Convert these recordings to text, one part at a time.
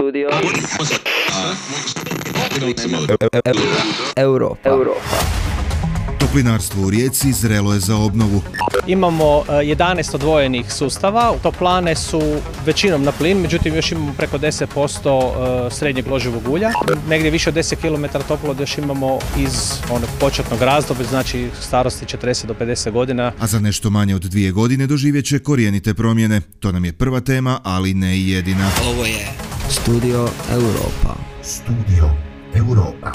Studio Europa. Europa. Toplinarstvo u Rijeci zrelo je za obnovu. Imamo e, 11 odvojenih sustava, toplane su većinom na plin, međutim još imamo preko 10% e, srednjeg loživog ulja. Negdje više od 10 km toplovoda još imamo iz onog početnog razdoblja, znači starosti 40 do 50 godina. A za nešto manje od dvije godine doživjet će korijenite promjene. To nam je prva tema, ali ne i jedina. Ovo je Studio Europa. Studio Europa.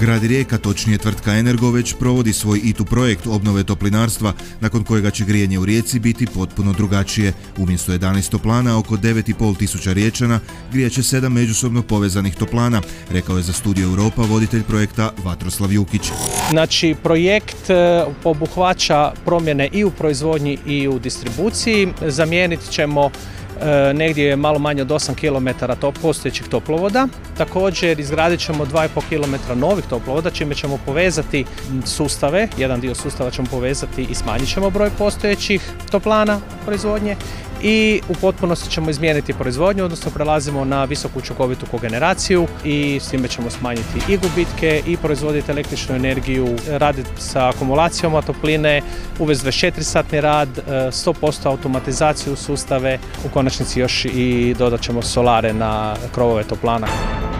Grad Rijeka, točnije tvrtka Energo, već provodi svoj ITU projekt obnove toplinarstva, nakon kojega će grijanje u Rijeci biti potpuno drugačije. Umjesto 11 toplana, oko 9,5 tisuća riječana grijeće sedam međusobno povezanih toplana, rekao je za Studio Europa voditelj projekta Vatroslav Jukić. Znači, projekt e, obuhvaća promjene i u proizvodnji i u distribuciji. Zamijenit ćemo e, negdje malo manje od 8 km postojećih toplovoda. Također izgradit ćemo 2,5 km novih toplovoda čime ćemo povezati sustave, jedan dio sustava ćemo povezati i smanjit ćemo broj postojećih toplana proizvodnje i u potpunosti ćemo izmijeniti proizvodnju, odnosno prelazimo na visoku učinkovitu kogeneraciju i s time ćemo smanjiti i gubitke i proizvoditi električnu energiju, raditi sa akumulacijom topline, uvesti 24-satni rad, e, 100% automatizaciju u sustave, u konačnici još i dodat ćemo solare na krovove toplana.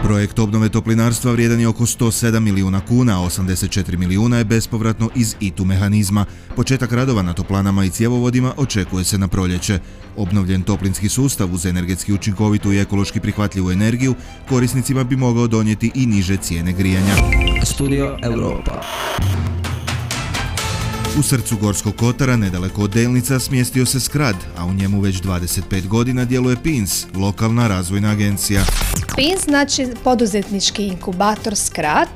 Projekt obnove toplinarstva vrijedan je oko 107 milijuna kuna, a 84 milijuna je bespovratno iz ITU mehanizma. Početak radova na toplanama i cjevovodima očekuje se na proljeće. Obnovljen toplinski sustav uz energetski učinkovitu i ekološki prihvatljivu energiju korisnicima bi mogao donijeti i niže cijene grijanja. Studio Europa. U srcu Gorskog Kotara, nedaleko od Delnica, smjestio se Skrad, a u njemu već 25 godina djeluje PINS, lokalna razvojna agencija. PIN znači poduzetnički inkubator Skrat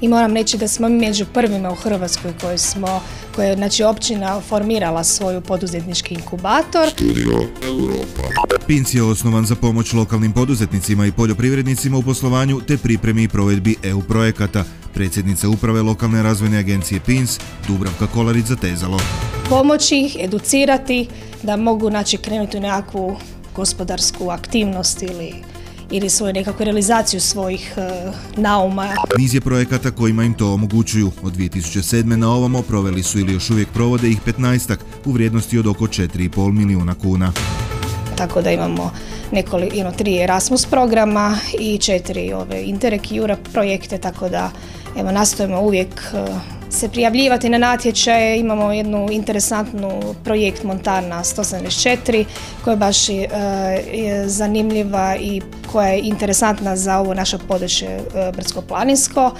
i moram reći da smo među prvima u Hrvatskoj koji smo, koje je znači općina formirala svoju poduzetnički inkubator. PINS je osnovan za pomoć lokalnim poduzetnicima i poljoprivrednicima u poslovanju te pripremi i provedbi EU projekata. Predsjednica uprave lokalne razvojne agencije PINS, Dubravka Kolarić zatezalo. Pomoći ih, educirati da mogu znači krenuti u nekakvu gospodarsku aktivnost ili ili svoju nekakvu realizaciju svojih e, nauma. Niz je projekata kojima im to omogućuju. Od 2007. na ovamo proveli su ili još uvijek provode ih 15 u vrijednosti od oko 4,5 milijuna kuna. Tako da imamo nekoliko, imamo tri Erasmus programa i četiri ove Interreg i Euro projekte, tako da evo nastojimo uvijek e, se prijavljivati na natječaje. Imamo jednu interesantnu projekt Montana 174 koja je baš e, je zanimljiva i koja je interesantna za ovo naše područje e, brdsko-planinsko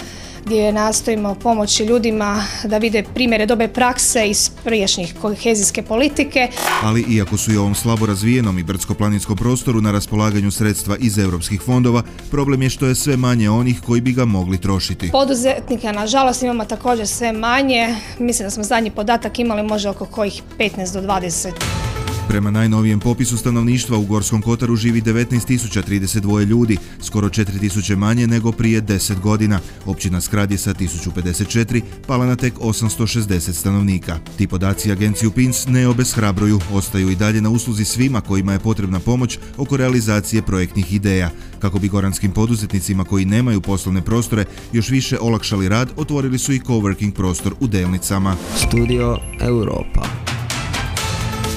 gdje nastojimo pomoći ljudima da vide primjere dobre prakse iz prijašnjih kohezijske politike. Ali iako su i ovom slabo razvijenom i brdsko-planinskom prostoru na raspolaganju sredstva iz europskih fondova, problem je što je sve manje onih koji bi ga mogli trošiti. Poduzetnika, nažalost, imamo također sve manje. Mislim da smo zadnji podatak imali možda oko kojih 15 do 20 Prema najnovijem popisu stanovništva u Gorskom Kotaru živi 19.032 ljudi, skoro 4.000 manje nego prije 10 godina. Općina Skrad je sa 1054 pala na tek 860 stanovnika. Ti podaci agenciju PINS ne obeshrabruju, ostaju i dalje na usluzi svima kojima je potrebna pomoć oko realizacije projektnih ideja. Kako bi goranskim poduzetnicima koji nemaju poslovne prostore još više olakšali rad, otvorili su i coworking prostor u Delnicama. Studio Europa.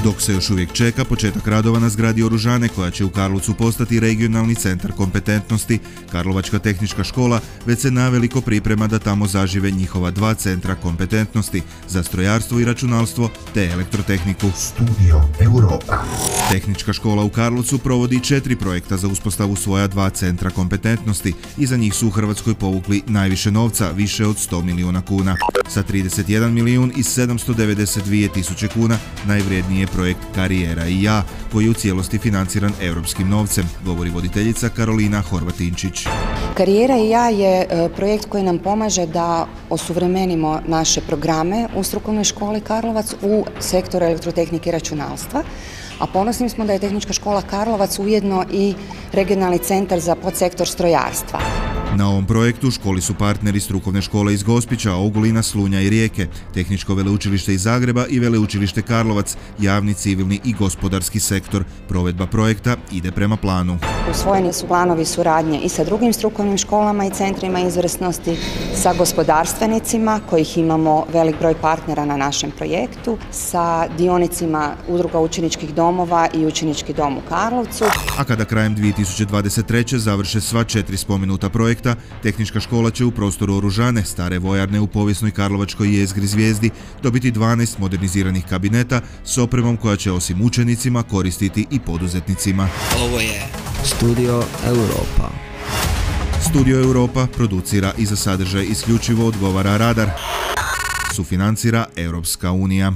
Dok se još uvijek čeka početak radova na zgradi Oružane koja će u Karlovcu postati regionalni centar kompetentnosti, Karlovačka tehnička škola već se naveliko priprema da tamo zažive njihova dva centra kompetentnosti za strojarstvo i računalstvo te elektrotehniku. Studio Europa. Tehnička škola u Karlovcu provodi četiri projekta za uspostavu svoja dva centra kompetentnosti i za njih su u Hrvatskoj povukli najviše novca, više od 100 milijuna kuna. Sa 31 milijun i 792 tisuće kuna najvrijedniji je projekt Karijera i ja, koji je u cijelosti financiran europskim novcem, govori voditeljica Karolina Horvatinčić. Karijera i ja je e, projekt koji nam pomaže da osuvremenimo naše programe u strukovnoj školi Karlovac u sektoru elektrotehnike i računalstva. A ponosni smo da je Tehnička škola Karlovac ujedno i regionalni centar za podsektor strojarstva. Na ovom projektu školi su partneri strukovne škole iz Gospića, Ogulina, Slunja i Rijeke, Tehničko veleučilište iz Zagreba i Veleučilište Karlovac, javni, civilni i gospodarski sektor. Provedba projekta ide prema planu. Usvojeni su planovi suradnje i sa drugim strukovnim školama i centrima izvrsnosti, sa gospodarstvenicima kojih imamo velik broj partnera na našem projektu, sa dionicima udruga učeničkih domova i učenički dom u Karlovcu. A kada krajem 2023. završe sva četiri spomenuta projekta, tehnička škola će u prostoru Oružane, stare vojarne u povijesnoj Karlovačkoj jezgri zvijezdi, dobiti 12 moderniziranih kabineta s opremom koja će osim učenicima koristiti i poduzetnicima. Ovo je Studio Europa. Studio Europa producira i za sadržaj isključivo odgovara radar. Sufinancira Europska unija.